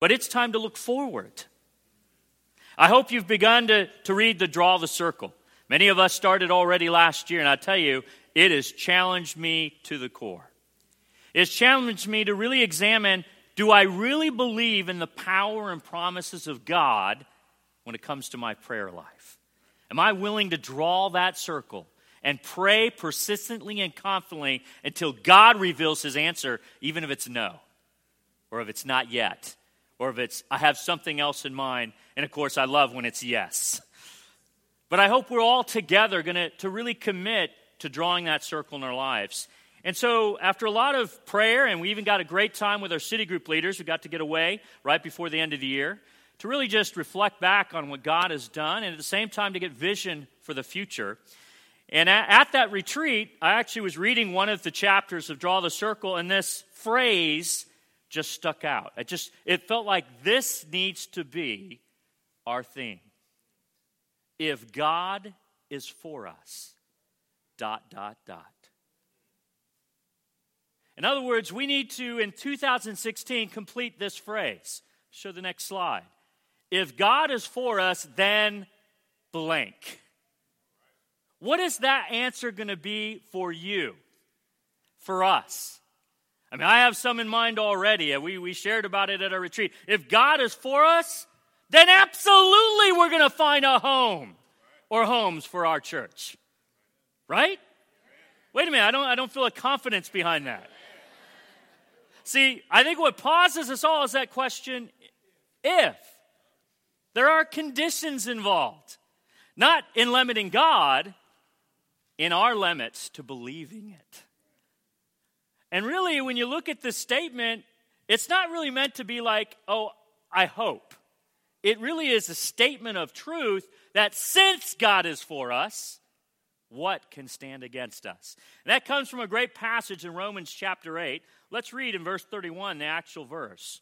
But it's time to look forward. I hope you've begun to, to read the Draw the Circle. Many of us started already last year, and I tell you, it has challenged me to the core. It's challenged me to really examine do I really believe in the power and promises of God when it comes to my prayer life? Am I willing to draw that circle and pray persistently and confidently until God reveals his answer, even if it's no, or if it's not yet, or if it's I have something else in mind? And of course, I love when it's yes. But I hope we're all together going to really commit to drawing that circle in our lives. And so, after a lot of prayer, and we even got a great time with our city group leaders who got to get away right before the end of the year, to really just reflect back on what God has done, and at the same time to get vision for the future. And at, that retreat, I actually was reading one of the chapters of Draw the Circle, and this phrase just stuck out. It just it felt like this needs to be our theme. If God is for us, dot dot dot. In other words, we need to, in 2016, complete this phrase. Show the next slide. If God is for us, then blank. What is that answer going to be for you? For us? I mean, I have some in mind already. We, we shared about it at our retreat. If God is for us, then absolutely we're going to find a home or homes for our church. Right? Wait a minute, I don't, I don't feel a confidence behind that. See, I think what pauses us all is that question if. There are conditions involved, not in limiting God, in our limits to believing it. And really, when you look at this statement, it's not really meant to be like, oh, I hope. It really is a statement of truth that since God is for us, what can stand against us? And that comes from a great passage in Romans chapter 8. Let's read in verse 31, the actual verse.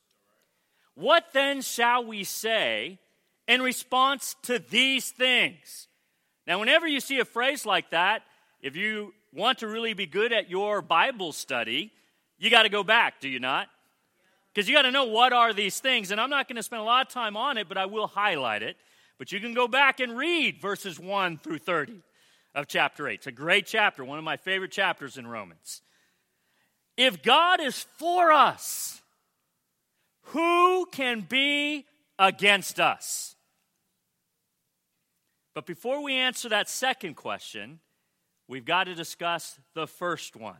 What then shall we say in response to these things? Now, whenever you see a phrase like that, if you want to really be good at your Bible study, you got to go back, do you not? Because you got to know what are these things. And I'm not going to spend a lot of time on it, but I will highlight it. But you can go back and read verses 1 through 30 of chapter 8. It's a great chapter, one of my favorite chapters in Romans. If God is for us, who can be against us? But before we answer that second question, we've got to discuss the first one.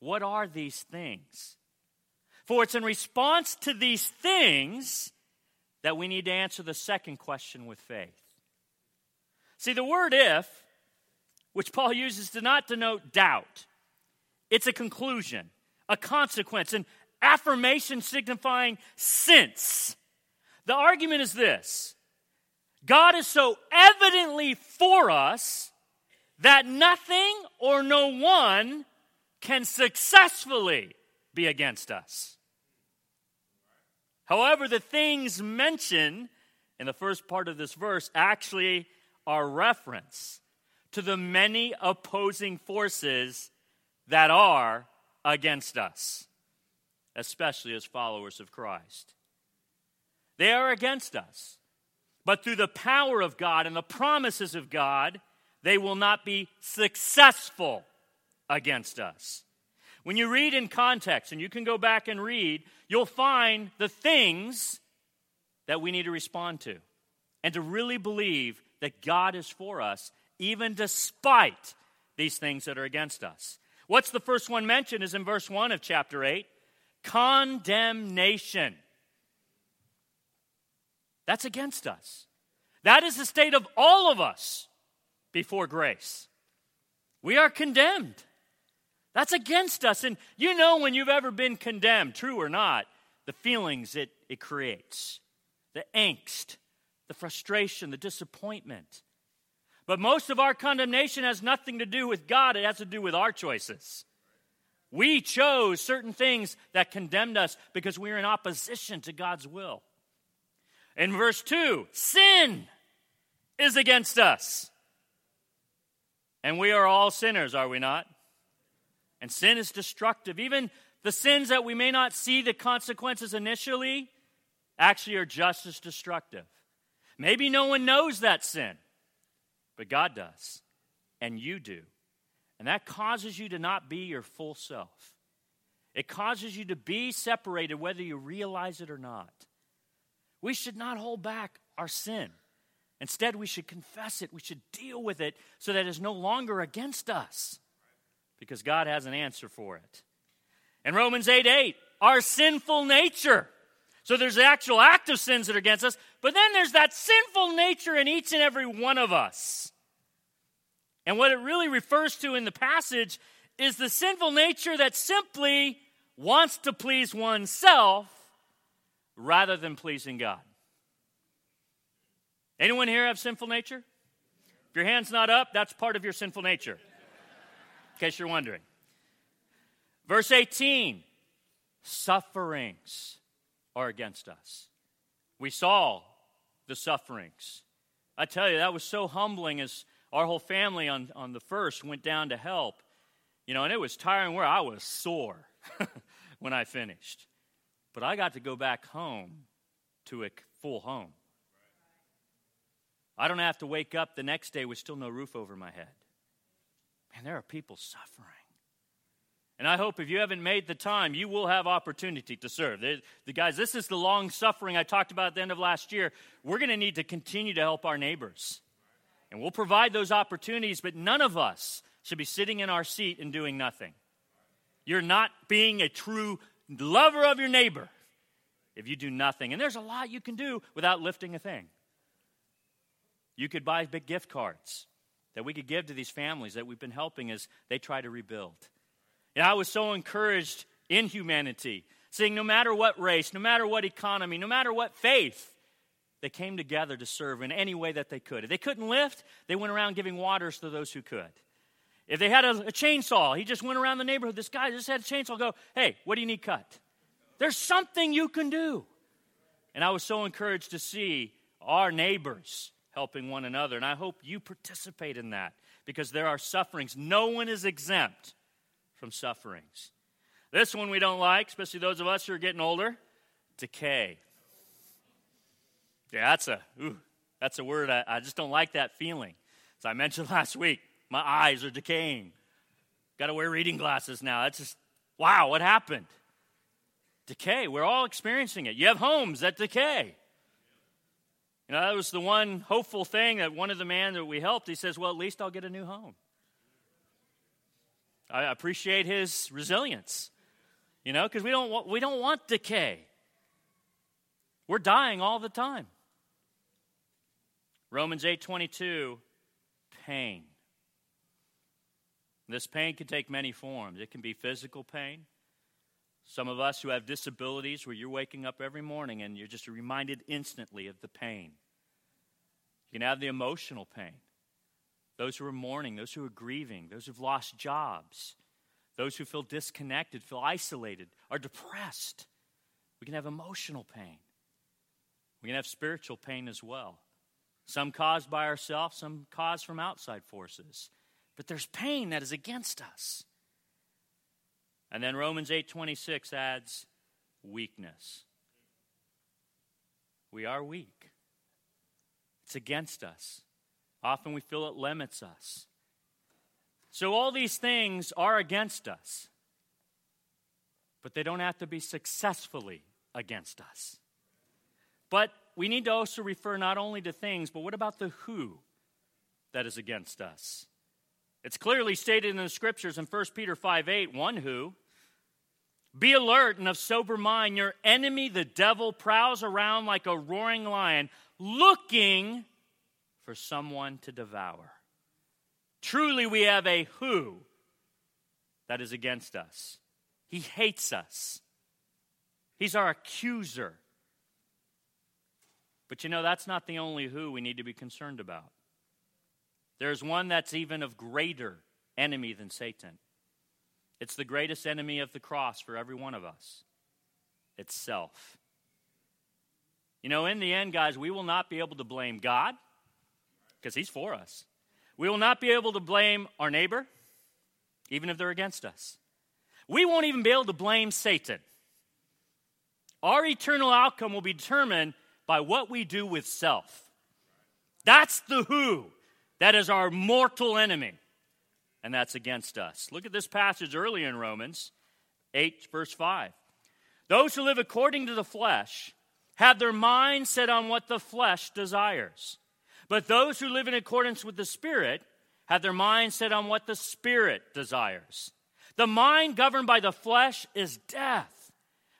What are these things? For it's in response to these things that we need to answer the second question with faith. See, the word if, which Paul uses to not denote doubt, it's a conclusion, a consequence, an affirmation signifying since. The argument is this God is so evidently for us that nothing or no one can successfully be against us. However, the things mentioned in the first part of this verse actually are reference to the many opposing forces that are against us, especially as followers of Christ. They are against us, but through the power of God and the promises of God, they will not be successful against us. When you read in context, and you can go back and read, you'll find the things that we need to respond to and to really believe that God is for us, even despite these things that are against us. What's the first one mentioned is in verse 1 of chapter 8 condemnation. That's against us. That is the state of all of us before grace. We are condemned. That's against us. And you know when you've ever been condemned, true or not, the feelings it, it creates the angst, the frustration, the disappointment. But most of our condemnation has nothing to do with God, it has to do with our choices. We chose certain things that condemned us because we are in opposition to God's will. In verse 2, sin is against us. And we are all sinners, are we not? And sin is destructive. Even the sins that we may not see the consequences initially, actually are just as destructive. Maybe no one knows that sin, but God does, and you do. And that causes you to not be your full self. It causes you to be separated whether you realize it or not. We should not hold back our sin. Instead, we should confess it. We should deal with it so that it's no longer against us because God has an answer for it. In Romans 8 8, our sinful nature. So there's the actual act of sins that are against us, but then there's that sinful nature in each and every one of us. And what it really refers to in the passage is the sinful nature that simply wants to please oneself rather than pleasing God. Anyone here have sinful nature? If your hand's not up, that's part of your sinful nature. In case you're wondering. Verse 18 sufferings are against us. We saw the sufferings. I tell you, that was so humbling as our whole family on, on the first went down to help. You know, and it was tiring where I was sore when I finished. But I got to go back home to a full home. I don't have to wake up the next day with still no roof over my head. Man, there are people suffering. And I hope if you haven't made the time, you will have opportunity to serve. The, the guys, this is the long suffering I talked about at the end of last year. We're going to need to continue to help our neighbors. And we'll provide those opportunities, but none of us should be sitting in our seat and doing nothing. You're not being a true lover of your neighbor if you do nothing. And there's a lot you can do without lifting a thing. You could buy big gift cards that we could give to these families that we've been helping as they try to rebuild. And I was so encouraged in humanity, seeing no matter what race, no matter what economy, no matter what faith, they came together to serve in any way that they could. If they couldn't lift, they went around giving waters to those who could. If they had a, a chainsaw, he just went around the neighborhood. This guy just had a chainsaw. Go, hey, what do you need cut? There's something you can do. And I was so encouraged to see our neighbors helping one another. And I hope you participate in that because there are sufferings. No one is exempt from sufferings. This one we don't like, especially those of us who are getting older decay. Yeah, that's a, ooh, that's a word. I, I just don't like that feeling. As I mentioned last week, my eyes are decaying. Got to wear reading glasses now. That's just, wow, what happened? Decay. We're all experiencing it. You have homes that decay. You know, that was the one hopeful thing that one of the men that we helped, he says, Well, at least I'll get a new home. I appreciate his resilience, you know, because we don't, want, we don't want decay. We're dying all the time. Romans 8:22 pain. This pain can take many forms. It can be physical pain. Some of us who have disabilities where you're waking up every morning and you're just reminded instantly of the pain. You can have the emotional pain. Those who are mourning, those who are grieving, those who've lost jobs, those who feel disconnected, feel isolated, are depressed. We can have emotional pain. We can have spiritual pain as well. Some caused by ourselves, some caused from outside forces. But there's pain that is against us. And then Romans 8:26 adds weakness. We are weak. It's against us. Often we feel it limits us. So all these things are against us. But they don't have to be successfully against us. But we need to also refer not only to things, but what about the who that is against us? It's clearly stated in the scriptures in 1 Peter 5 8, one who. Be alert and of sober mind. Your enemy, the devil, prowls around like a roaring lion, looking for someone to devour. Truly, we have a who that is against us. He hates us, he's our accuser. But you know, that's not the only who we need to be concerned about. There's one that's even of greater enemy than Satan. It's the greatest enemy of the cross for every one of us. It's self. You know, in the end, guys, we will not be able to blame God because He's for us. We will not be able to blame our neighbor, even if they're against us. We won't even be able to blame Satan. Our eternal outcome will be determined by what we do with self. That's the who. That is our mortal enemy. And that's against us. Look at this passage earlier in Romans 8, verse 5. Those who live according to the flesh have their mind set on what the flesh desires. But those who live in accordance with the Spirit have their mind set on what the Spirit desires. The mind governed by the flesh is death,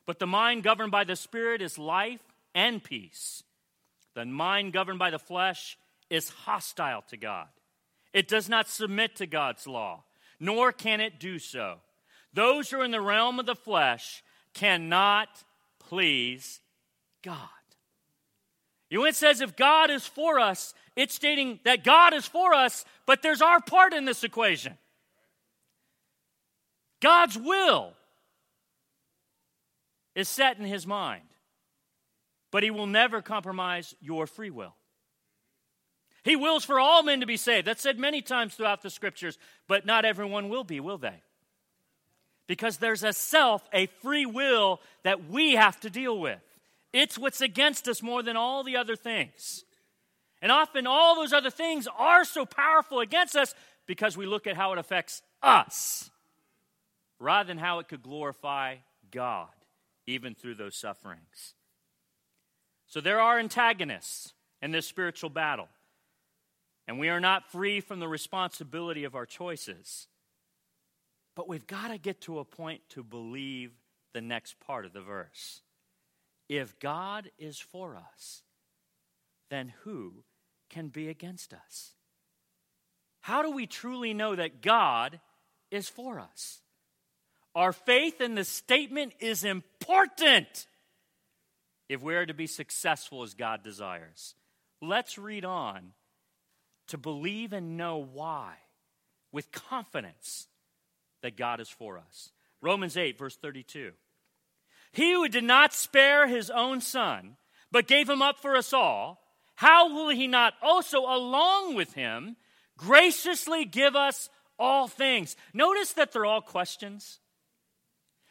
but the mind governed by the Spirit is life and peace. The mind governed by the flesh is hostile to God. It does not submit to God's law, nor can it do so. Those who are in the realm of the flesh cannot please God. You know, it says if God is for us, it's stating that God is for us, but there's our part in this equation. God's will is set in his mind but he will never compromise your free will. He wills for all men to be saved. That's said many times throughout the scriptures, but not everyone will be, will they? Because there's a self, a free will that we have to deal with. It's what's against us more than all the other things. And often all those other things are so powerful against us because we look at how it affects us rather than how it could glorify God, even through those sufferings. So there are antagonists in this spiritual battle. And we are not free from the responsibility of our choices. But we've got to get to a point to believe the next part of the verse. If God is for us, then who can be against us? How do we truly know that God is for us? Our faith in the statement is important if we are to be successful as God desires. Let's read on to believe and know why with confidence that God is for us. Romans 8, verse 32. He who did not spare his own son, but gave him up for us all, how will he not also, along with him, graciously give us all things? Notice that they're all questions.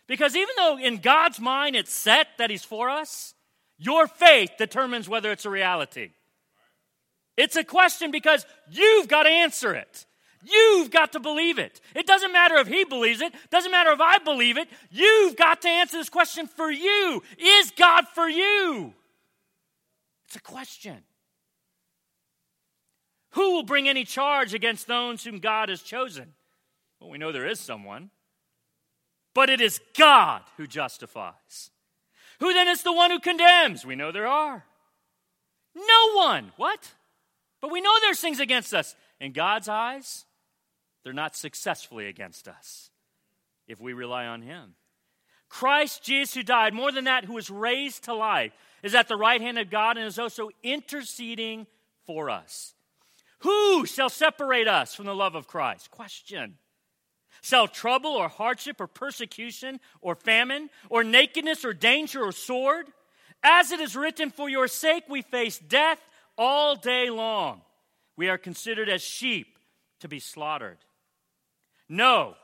Because even though in God's mind it's set that he's for us, your faith determines whether it's a reality. It's a question because you've got to answer it. You've got to believe it. It doesn't matter if he believes it, doesn't matter if I believe it. You've got to answer this question for you. Is God for you? It's a question. Who will bring any charge against those whom God has chosen? Well, we know there is someone, but it is God who justifies. Who then is the one who condemns? We know there are. No one. What? But we know there's things against us. In God's eyes, they're not successfully against us if we rely on Him. Christ Jesus, who died, more than that, who was raised to life, is at the right hand of God and is also interceding for us. Who shall separate us from the love of Christ? Question. Shall trouble or hardship or persecution or famine or nakedness or danger or sword? As it is written, for your sake we face death all day long. We are considered as sheep to be slaughtered. No,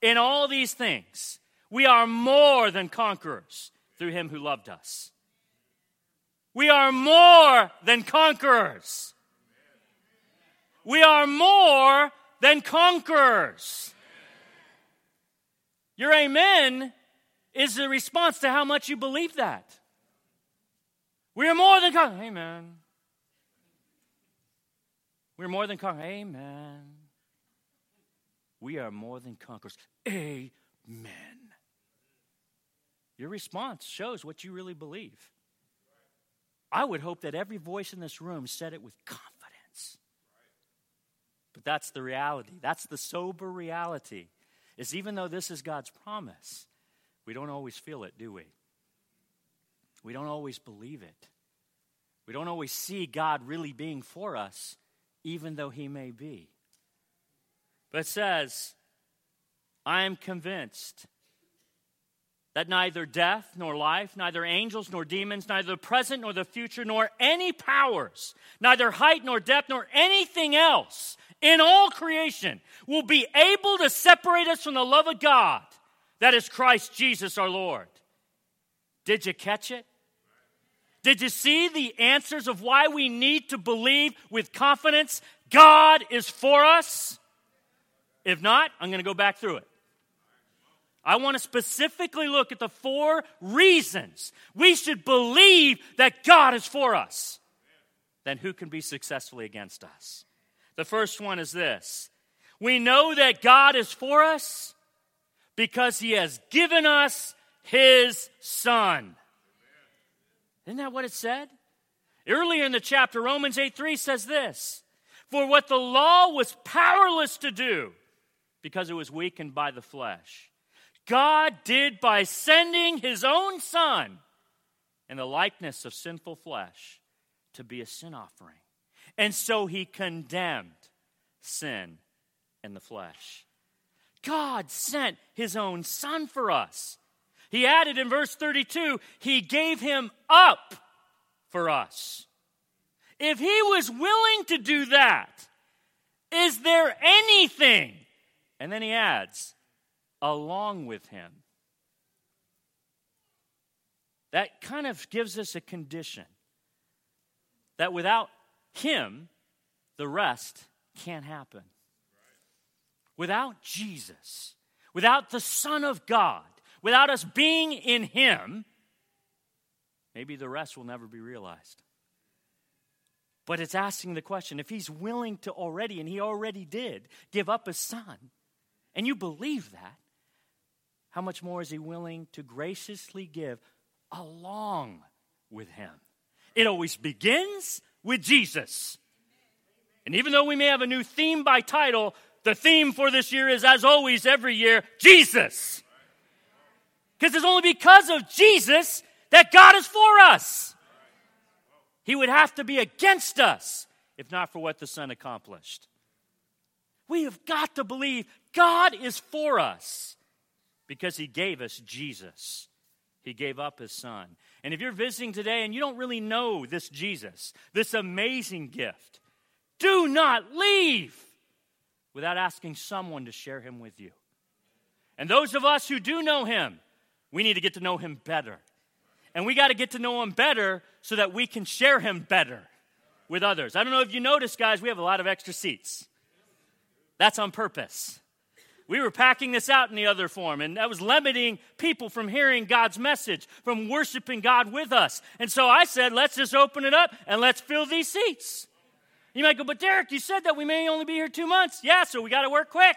in all these things, we are more than conquerors through him who loved us. We are more than conquerors. We are more than conquerors. Your amen is the response to how much you believe that. We are more than conquerors. Amen. We're more than conquerors. Amen. We are more than conquerors. Amen. Your response shows what you really believe. I would hope that every voice in this room said it with confidence. But that's the reality. That's the sober reality is even though this is God's promise, we don't always feel it, do we? We don't always believe it. We don't always see God really being for us, even though He may be. But says, I am convinced that neither death nor life, neither angels nor demons, neither the present nor the future, nor any powers, neither height nor depth nor anything else in all creation will be able to separate us from the love of God that is Christ Jesus our Lord. Did you catch it? Did you see the answers of why we need to believe with confidence God is for us? If not, I'm going to go back through it. I want to specifically look at the four reasons we should believe that God is for us. Then who can be successfully against us? The first one is this we know that God is for us because he has given us his son. Isn't that what it said? Earlier in the chapter, Romans 8 3 says this For what the law was powerless to do, because it was weakened by the flesh, God did by sending his own son in the likeness of sinful flesh to be a sin offering. And so he condemned sin in the flesh. God sent his own son for us. He added in verse 32 He gave him up for us. If he was willing to do that, is there anything? And then he adds, along with him. That kind of gives us a condition that without him, the rest can't happen. Without Jesus, without the Son of God, without us being in Him, maybe the rest will never be realized. But it's asking the question if He's willing to already, and He already did, give up His Son, and you believe that, how much more is He willing to graciously give along with Him? It always begins with Jesus. And even though we may have a new theme by title, the theme for this year is, as always, every year, Jesus. Because it's only because of Jesus that God is for us. He would have to be against us if not for what the Son accomplished. We have got to believe God is for us because He gave us Jesus. He gave up His Son. And if you're visiting today and you don't really know this Jesus, this amazing gift, do not leave without asking someone to share him with you. And those of us who do know him, we need to get to know him better. And we got to get to know him better so that we can share him better with others. I don't know if you noticed, guys, we have a lot of extra seats. That's on purpose. We were packing this out in the other form, and that was limiting people from hearing God's message, from worshiping God with us. And so I said, let's just open it up and let's fill these seats. You might go, but Derek, you said that we may only be here two months. Yeah, so we got to work quick.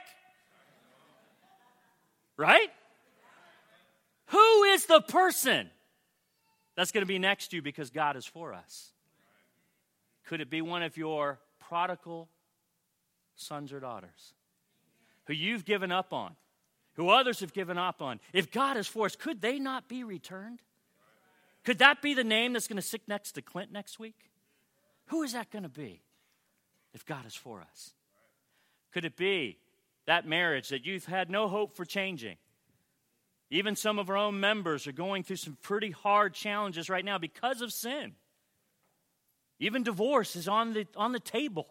Right? Who is the person that's going to be next to you because God is for us? Could it be one of your prodigal sons or daughters who you've given up on, who others have given up on? If God is for us, could they not be returned? Could that be the name that's going to sit next to Clint next week? Who is that going to be? if God is for us? Could it be that marriage that you've had no hope for changing? Even some of our own members are going through some pretty hard challenges right now because of sin. Even divorce is on the, on the table.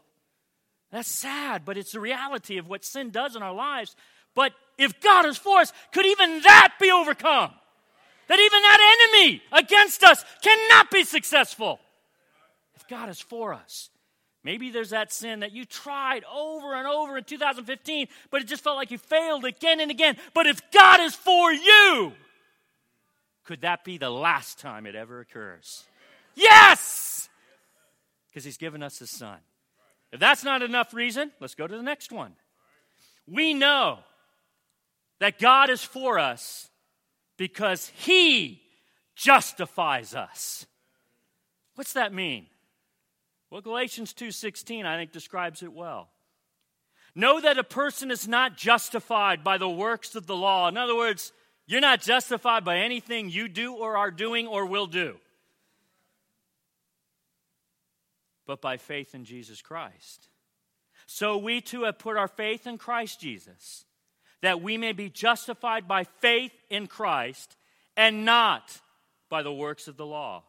That's sad, but it's the reality of what sin does in our lives. But if God is for us, could even that be overcome? That even that enemy against us cannot be successful if God is for us. Maybe there's that sin that you tried over and over in 2015, but it just felt like you failed again and again. But if God is for you, could that be the last time it ever occurs? Yes! Because He's given us His Son. If that's not enough reason, let's go to the next one. We know that God is for us because He justifies us. What's that mean? Well, Galatians 2:16 I think describes it well. Know that a person is not justified by the works of the law. In other words, you're not justified by anything you do or are doing or will do. But by faith in Jesus Christ. So we too have put our faith in Christ Jesus, that we may be justified by faith in Christ and not by the works of the law.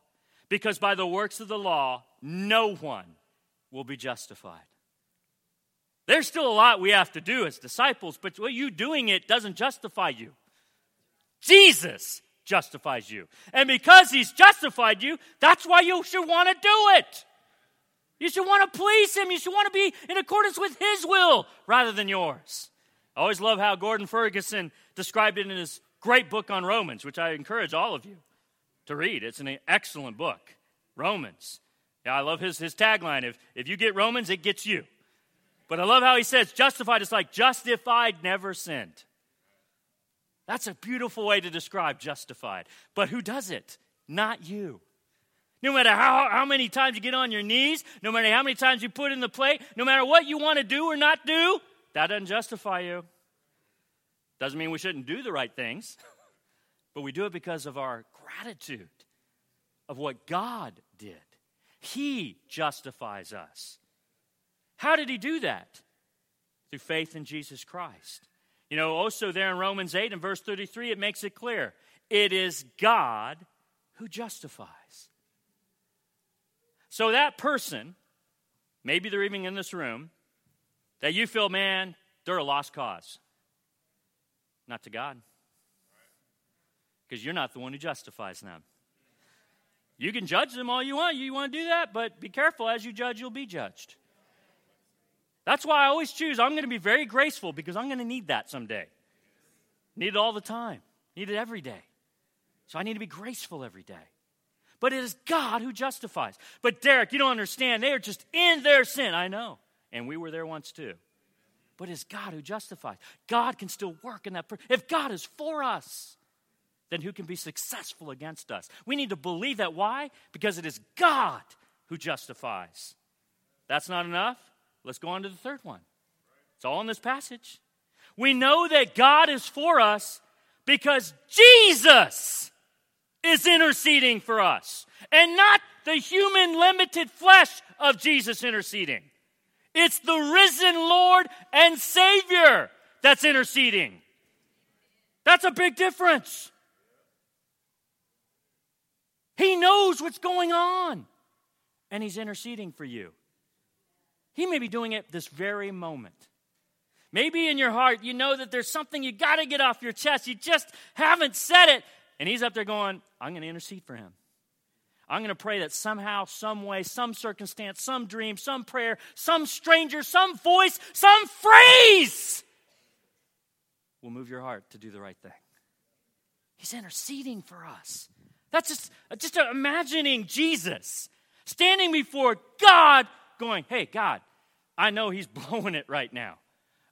Because by the works of the law, no one will be justified. There's still a lot we have to do as disciples, but what you doing it doesn't justify you. Jesus justifies you. And because He's justified you, that's why you should want to do it. You should want to please Him. You should want to be in accordance with His will rather than yours. I always love how Gordon Ferguson described it in his great book on Romans, which I encourage all of you to read. It's an excellent book. Romans. Yeah, I love his, his tagline. If, if you get Romans, it gets you. But I love how he says, justified is like justified, never sinned. That's a beautiful way to describe justified. But who does it? Not you. No matter how, how many times you get on your knees, no matter how many times you put in the plate, no matter what you want to do or not do, that doesn't justify you. Doesn't mean we shouldn't do the right things, but we do it because of our gratitude of what God did. He justifies us. How did He do that? Through faith in Jesus Christ. You know, also there in Romans 8 and verse 33, it makes it clear it is God who justifies. So that person, maybe they're even in this room, that you feel, man, they're a lost cause. Not to God. Because you're not the one who justifies them. You can judge them all you want. You want to do that, but be careful. As you judge, you'll be judged. That's why I always choose I'm going to be very graceful because I'm going to need that someday. Need it all the time, need it every day. So I need to be graceful every day. But it is God who justifies. But Derek, you don't understand. They are just in their sin. I know. And we were there once too. But it's God who justifies. God can still work in that. If God is for us, then who can be successful against us? We need to believe that. Why? Because it is God who justifies. That's not enough. Let's go on to the third one. It's all in this passage. We know that God is for us because Jesus is interceding for us and not the human limited flesh of Jesus interceding. It's the risen Lord and Savior that's interceding. That's a big difference. He knows what's going on, and He's interceding for you. He may be doing it this very moment. Maybe in your heart, you know that there's something you got to get off your chest. You just haven't said it. And He's up there going, I'm going to intercede for him. I'm going to pray that somehow, some way, some circumstance, some dream, some prayer, some stranger, some voice, some phrase will move your heart to do the right thing. He's interceding for us. That's just, just imagining Jesus standing before God going, Hey, God, I know he's blowing it right now.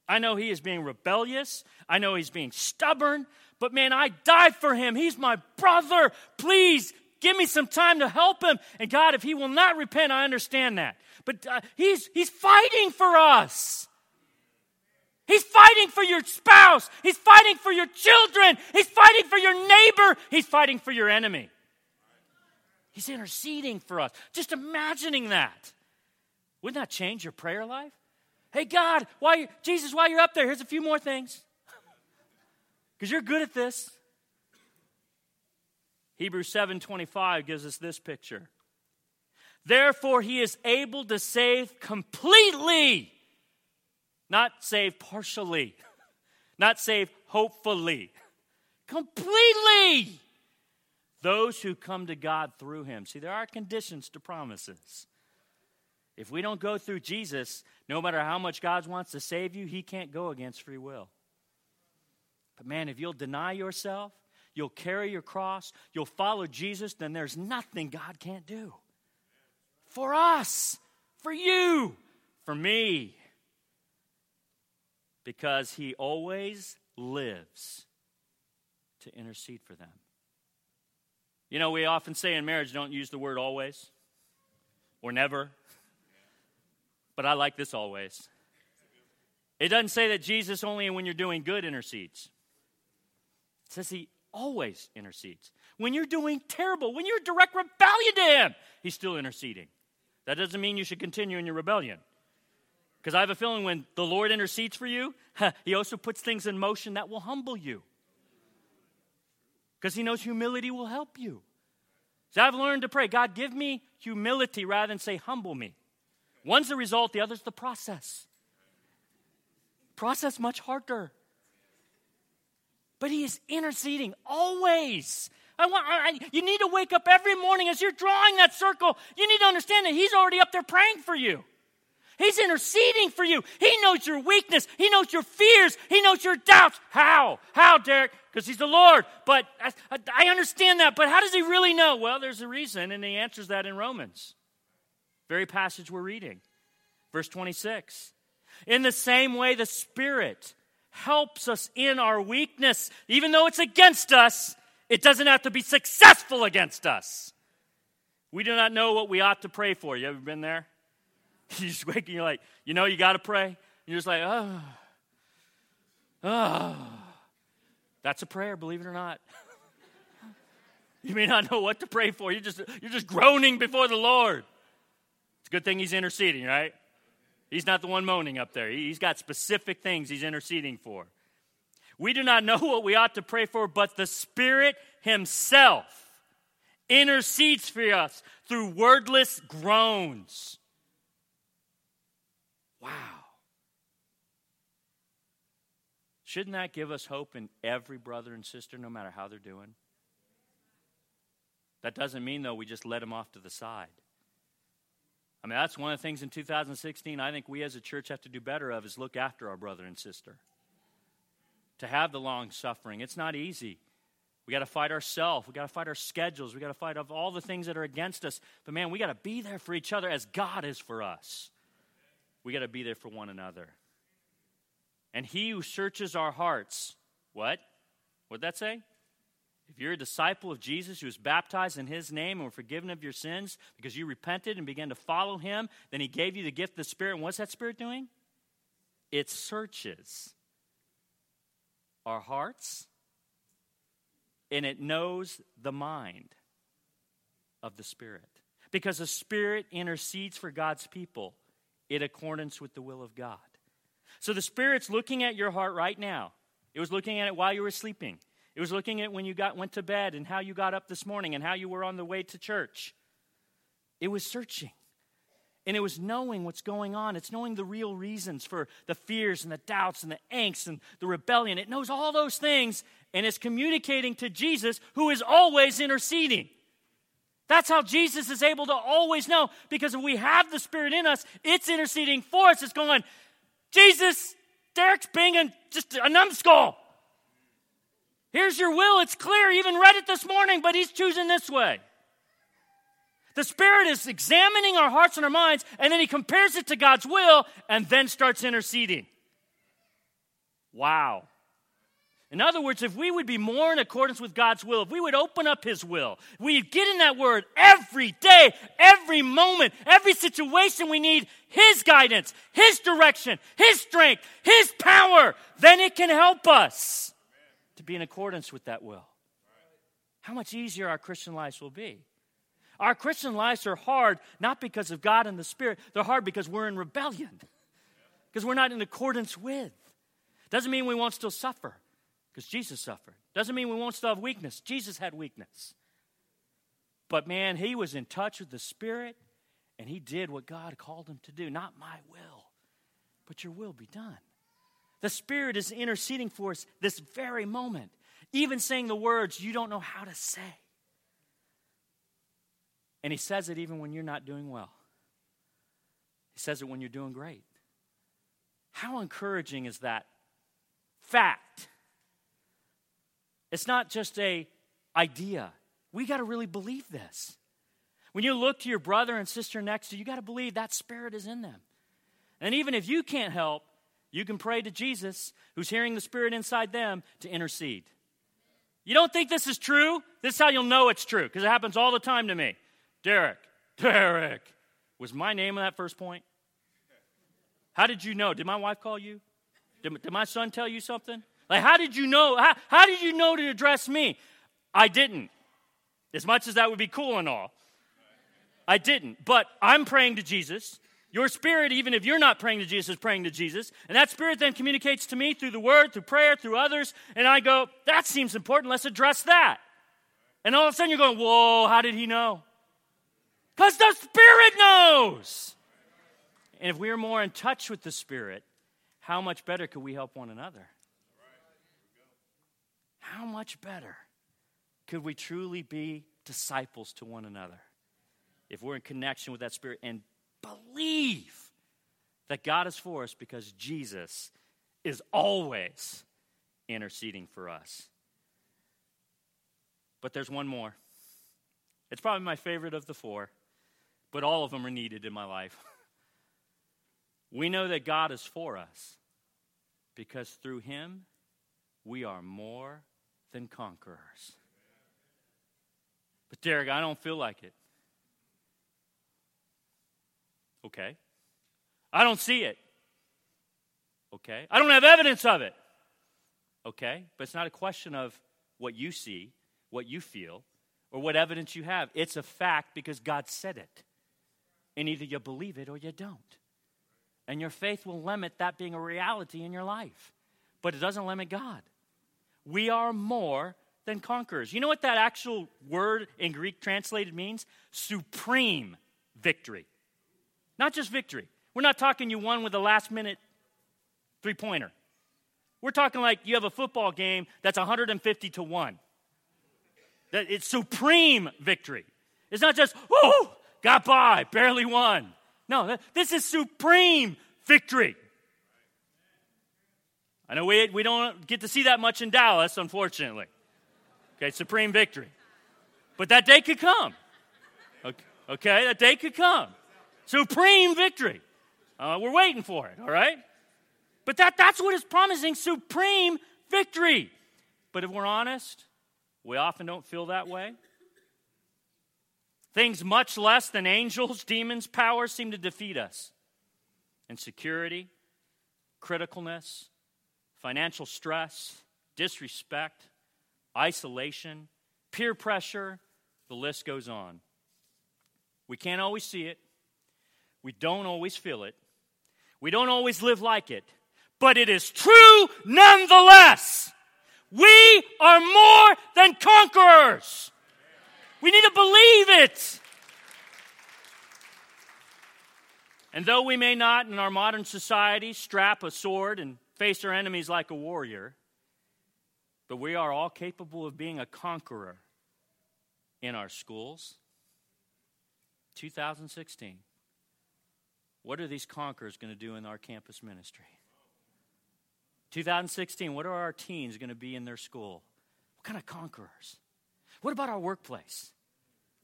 I know he is being rebellious. I know he's being stubborn. But man, I died for him. He's my brother. Please give me some time to help him. And God, if he will not repent, I understand that. But uh, he's, he's fighting for us. He's fighting for your spouse. He's fighting for your children. He's fighting for your neighbor. He's fighting for your enemy. He's interceding for us. Just imagining that. Wouldn't that change your prayer life? Hey, God, why, Jesus, while you're up there, here's a few more things. Because you're good at this. Hebrews 7:25 gives us this picture. Therefore he is able to save completely, not save partially, not save hopefully, completely those who come to God through him. See, there are conditions to promises. If we don't go through Jesus, no matter how much God wants to save you, he can't go against free will. But man, if you'll deny yourself, you'll carry your cross, you'll follow Jesus, then there's nothing God can't do. For us, for you, for me. Because he always lives to intercede for them. You know, we often say in marriage, don't use the word always or never. But I like this always. It doesn't say that Jesus only when you're doing good intercedes. It says he always intercedes. When you're doing terrible, when you're direct rebellion to him, he's still interceding. That doesn't mean you should continue in your rebellion. Because I have a feeling when the Lord intercedes for you, he also puts things in motion that will humble you. Because he knows humility will help you. So I've learned to pray, God, give me humility rather than say, humble me. One's the result, the other's the process. Process much harder. But he is interceding always I want, I, you need to wake up every morning as you're drawing that circle. You need to understand that He's already up there praying for you. He's interceding for you. He knows your weakness. He knows your fears. He knows your doubts. How? How, Derek? Because He's the Lord. But I, I understand that. But how does He really know? Well, there's a reason, and He answers that in Romans. Very passage we're reading. Verse 26. In the same way, the Spirit helps us in our weakness. Even though it's against us, it doesn't have to be successful against us. We do not know what we ought to pray for. You ever been there? You just wake and you're like, you know, you got to pray. You're just like, oh, oh. That's a prayer, believe it or not. you may not know what to pray for. You're just, you're just groaning before the Lord. It's a good thing He's interceding, right? He's not the one moaning up there. He's got specific things He's interceding for. We do not know what we ought to pray for, but the Spirit Himself intercedes for us through wordless groans. Wow. Shouldn't that give us hope in every brother and sister, no matter how they're doing? That doesn't mean, though, we just let them off to the side. I mean, that's one of the things in 2016 I think we as a church have to do better of is look after our brother and sister to have the long suffering. It's not easy. We got to fight ourselves. We got to fight our schedules. We got to fight of all the things that are against us. But man, we got to be there for each other as God is for us. We got to be there for one another. And he who searches our hearts, what? What'd that say? If you're a disciple of Jesus who was baptized in his name and were forgiven of your sins because you repented and began to follow him, then he gave you the gift of the Spirit. And what's that Spirit doing? It searches our hearts, and it knows the mind of the Spirit. Because the Spirit intercedes for God's people in accordance with the will of God. So the Spirit's looking at your heart right now. It was looking at it while you were sleeping. It was looking at when you got went to bed and how you got up this morning and how you were on the way to church. It was searching. And it was knowing what's going on. It's knowing the real reasons for the fears and the doubts and the angst and the rebellion. It knows all those things and it's communicating to Jesus, who is always interceding. That's how Jesus is able to always know because if we have the Spirit in us, it's interceding for us. It's going, Jesus, Derek's being a, just a numbskull. Here's your will. It's clear. even read it this morning, but he's choosing this way. The Spirit is examining our hearts and our minds, and then He compares it to God's will and then starts interceding. Wow. In other words, if we would be more in accordance with God's will, if we would open up His will, we get in that Word every day, every moment, every situation we need His guidance, His direction, His strength, His power, then it can help us to be in accordance with that will. How much easier our Christian lives will be. Our Christian lives are hard not because of God and the Spirit, they're hard because we're in rebellion, because we're not in accordance with. Doesn't mean we won't still suffer, because Jesus suffered. Doesn't mean we won't still have weakness. Jesus had weakness. But man, he was in touch with the Spirit and he did what God called him to do. Not my will, but your will be done. The Spirit is interceding for us this very moment, even saying the words you don't know how to say. And he says it even when you're not doing well. He says it when you're doing great. How encouraging is that fact? It's not just a idea. We got to really believe this. When you look to your brother and sister next to you, you got to believe that spirit is in them. And even if you can't help, you can pray to Jesus, who's hearing the spirit inside them, to intercede. You don't think this is true? This is how you'll know it's true, because it happens all the time to me. Derek, Derek. Was my name on that first point? How did you know? Did my wife call you? Did, did my son tell you something? Like, how did you know? How, how did you know to address me? I didn't. As much as that would be cool and all. I didn't. But I'm praying to Jesus. Your spirit, even if you're not praying to Jesus, is praying to Jesus. And that spirit then communicates to me through the word, through prayer, through others. And I go, that seems important. Let's address that. And all of a sudden you're going, whoa, how did he know? Because the Spirit knows. And if we are more in touch with the Spirit, how much better could we help one another? How much better could we truly be disciples to one another if we're in connection with that Spirit and believe that God is for us because Jesus is always interceding for us. But there's one more. It's probably my favorite of the four, but all of them are needed in my life. we know that God is for us because through Him we are more than conquerors. But Derek, I don't feel like it. Okay. I don't see it. Okay. I don't have evidence of it. Okay. But it's not a question of what you see, what you feel, or what evidence you have. It's a fact because God said it. And either you believe it or you don't. And your faith will limit that being a reality in your life. But it doesn't limit God. We are more than conquerors. You know what that actual word in Greek translated means? Supreme victory. Not just victory. We're not talking you won with a last minute three pointer. We're talking like you have a football game that's 150 to 1. That it's supreme victory. It's not just, oh, got by, barely won. No, this is supreme victory. I know we, we don't get to see that much in Dallas, unfortunately. Okay, supreme victory. But that day could come. Okay, okay that day could come. Supreme victory. Uh, we're waiting for it, all right? But that, that's what is promising supreme victory. But if we're honest, we often don't feel that way. Things much less than angels, demons, power seem to defeat us. Insecurity, criticalness, financial stress, disrespect, isolation, peer pressure, the list goes on. We can't always see it. We don't always feel it. We don't always live like it. But it is true nonetheless. We are more than conquerors. We need to believe it. And though we may not in our modern society strap a sword and face our enemies like a warrior, but we are all capable of being a conqueror in our schools. 2016. What are these conquerors going to do in our campus ministry? 2016, what are our teens going to be in their school? What kind of conquerors? What about our workplace?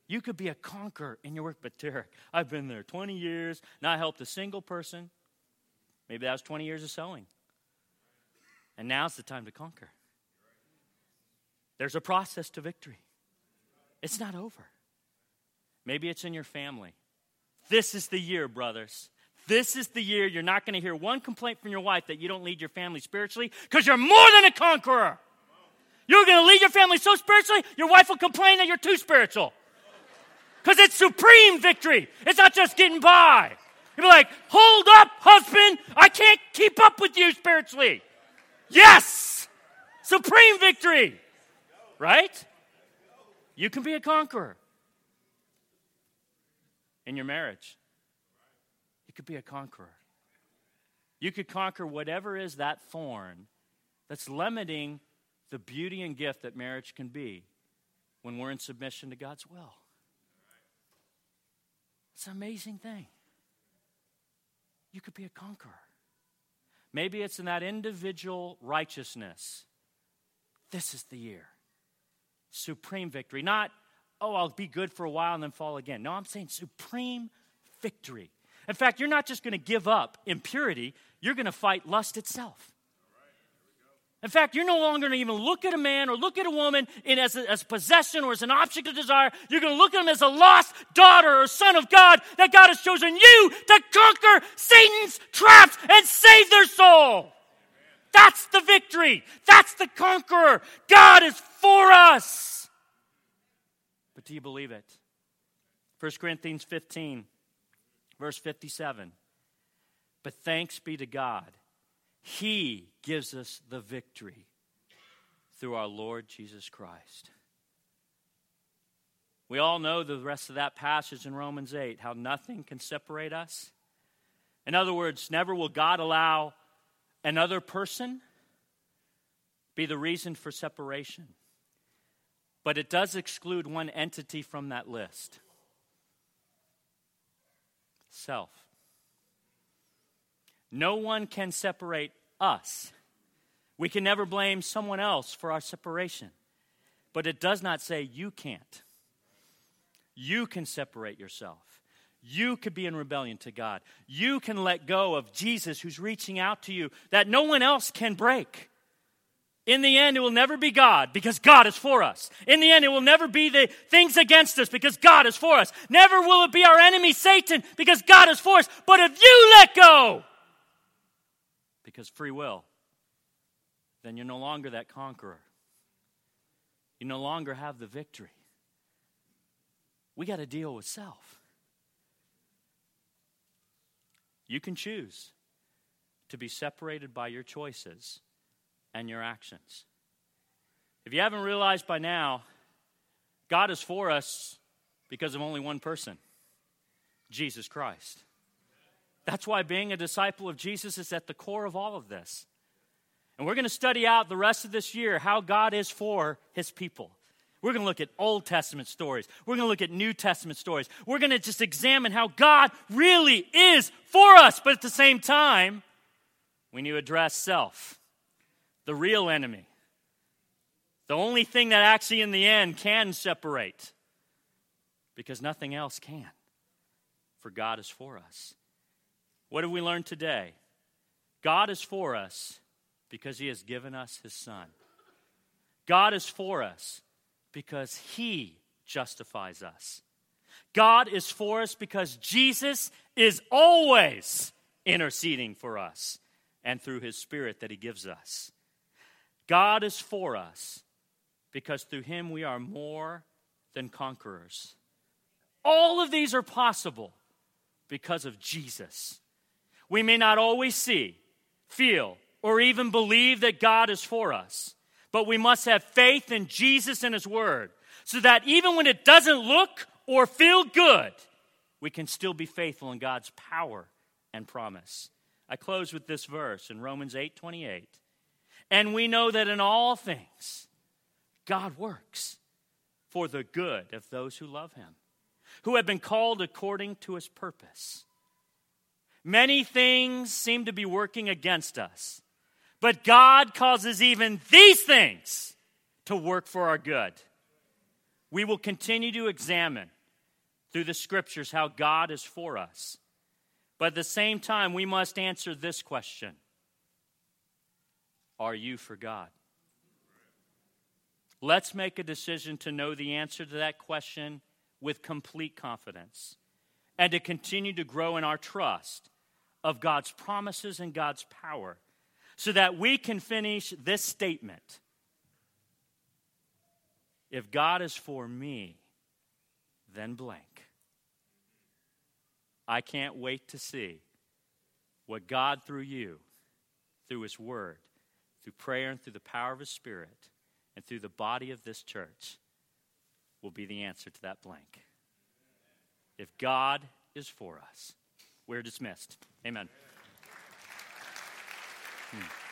You could be a conqueror in your work, but Derek, I've been there 20 years, not helped a single person. Maybe that was 20 years of sowing. And now's the time to conquer. There's a process to victory. It's not over. Maybe it's in your family. This is the year, brothers. This is the year you're not going to hear one complaint from your wife that you don't lead your family spiritually because you're more than a conqueror. You're going to lead your family so spiritually, your wife will complain that you're too spiritual. Because it's supreme victory. It's not just getting by. You'll be like, hold up, husband. I can't keep up with you spiritually. Yes! Supreme victory. Right? You can be a conqueror in your marriage. You could be a conqueror. You could conquer whatever is that thorn that's limiting the beauty and gift that marriage can be when we're in submission to God's will. It's an amazing thing. You could be a conqueror. Maybe it's in that individual righteousness. This is the year. Supreme victory. Not oh, I'll be good for a while and then fall again. No, I'm saying supreme victory. In fact, you're not just going to give up impurity, you're going to fight lust itself. In fact, you're no longer going to even look at a man or look at a woman in as a as possession or as an object of desire. You're going to look at them as a lost daughter or son of God that God has chosen you to conquer Satan's traps and save their soul. That's the victory. That's the conqueror. God is for us. But do you believe it? 1 Corinthians 15, verse 57. But thanks be to God, He gives us the victory through our Lord Jesus Christ. We all know the rest of that passage in Romans 8 how nothing can separate us. In other words, never will God allow another person be the reason for separation. But it does exclude one entity from that list self. No one can separate us. We can never blame someone else for our separation. But it does not say you can't. You can separate yourself. You could be in rebellion to God. You can let go of Jesus who's reaching out to you that no one else can break. In the end, it will never be God because God is for us. In the end, it will never be the things against us because God is for us. Never will it be our enemy Satan because God is for us. But if you let go, because free will, then you're no longer that conqueror. You no longer have the victory. We got to deal with self. You can choose to be separated by your choices and your actions. If you haven't realized by now, God is for us because of only one person Jesus Christ. That's why being a disciple of Jesus is at the core of all of this. And we're going to study out the rest of this year how God is for his people. We're going to look at Old Testament stories. We're going to look at New Testament stories. We're going to just examine how God really is for us, but at the same time, need to address self the real enemy. The only thing that actually, in the end, can separate, because nothing else can. For God is for us. What have we learned today? God is for us because He has given us His Son. God is for us because He justifies us. God is for us because Jesus is always interceding for us and through His Spirit that He gives us. God is for us because through him we are more than conquerors. All of these are possible because of Jesus. We may not always see, feel, or even believe that God is for us, but we must have faith in Jesus and his word so that even when it doesn't look or feel good, we can still be faithful in God's power and promise. I close with this verse in Romans 8 28. And we know that in all things, God works for the good of those who love him, who have been called according to his purpose. Many things seem to be working against us, but God causes even these things to work for our good. We will continue to examine through the scriptures how God is for us. But at the same time, we must answer this question are you for God? Let's make a decision to know the answer to that question with complete confidence and to continue to grow in our trust of God's promises and God's power so that we can finish this statement If God is for me, then blank. I can't wait to see what God through you, through His Word, through prayer and through the power of His Spirit and through the body of this church will be the answer to that blank. If God is for us, we're dismissed. Amen. Hmm.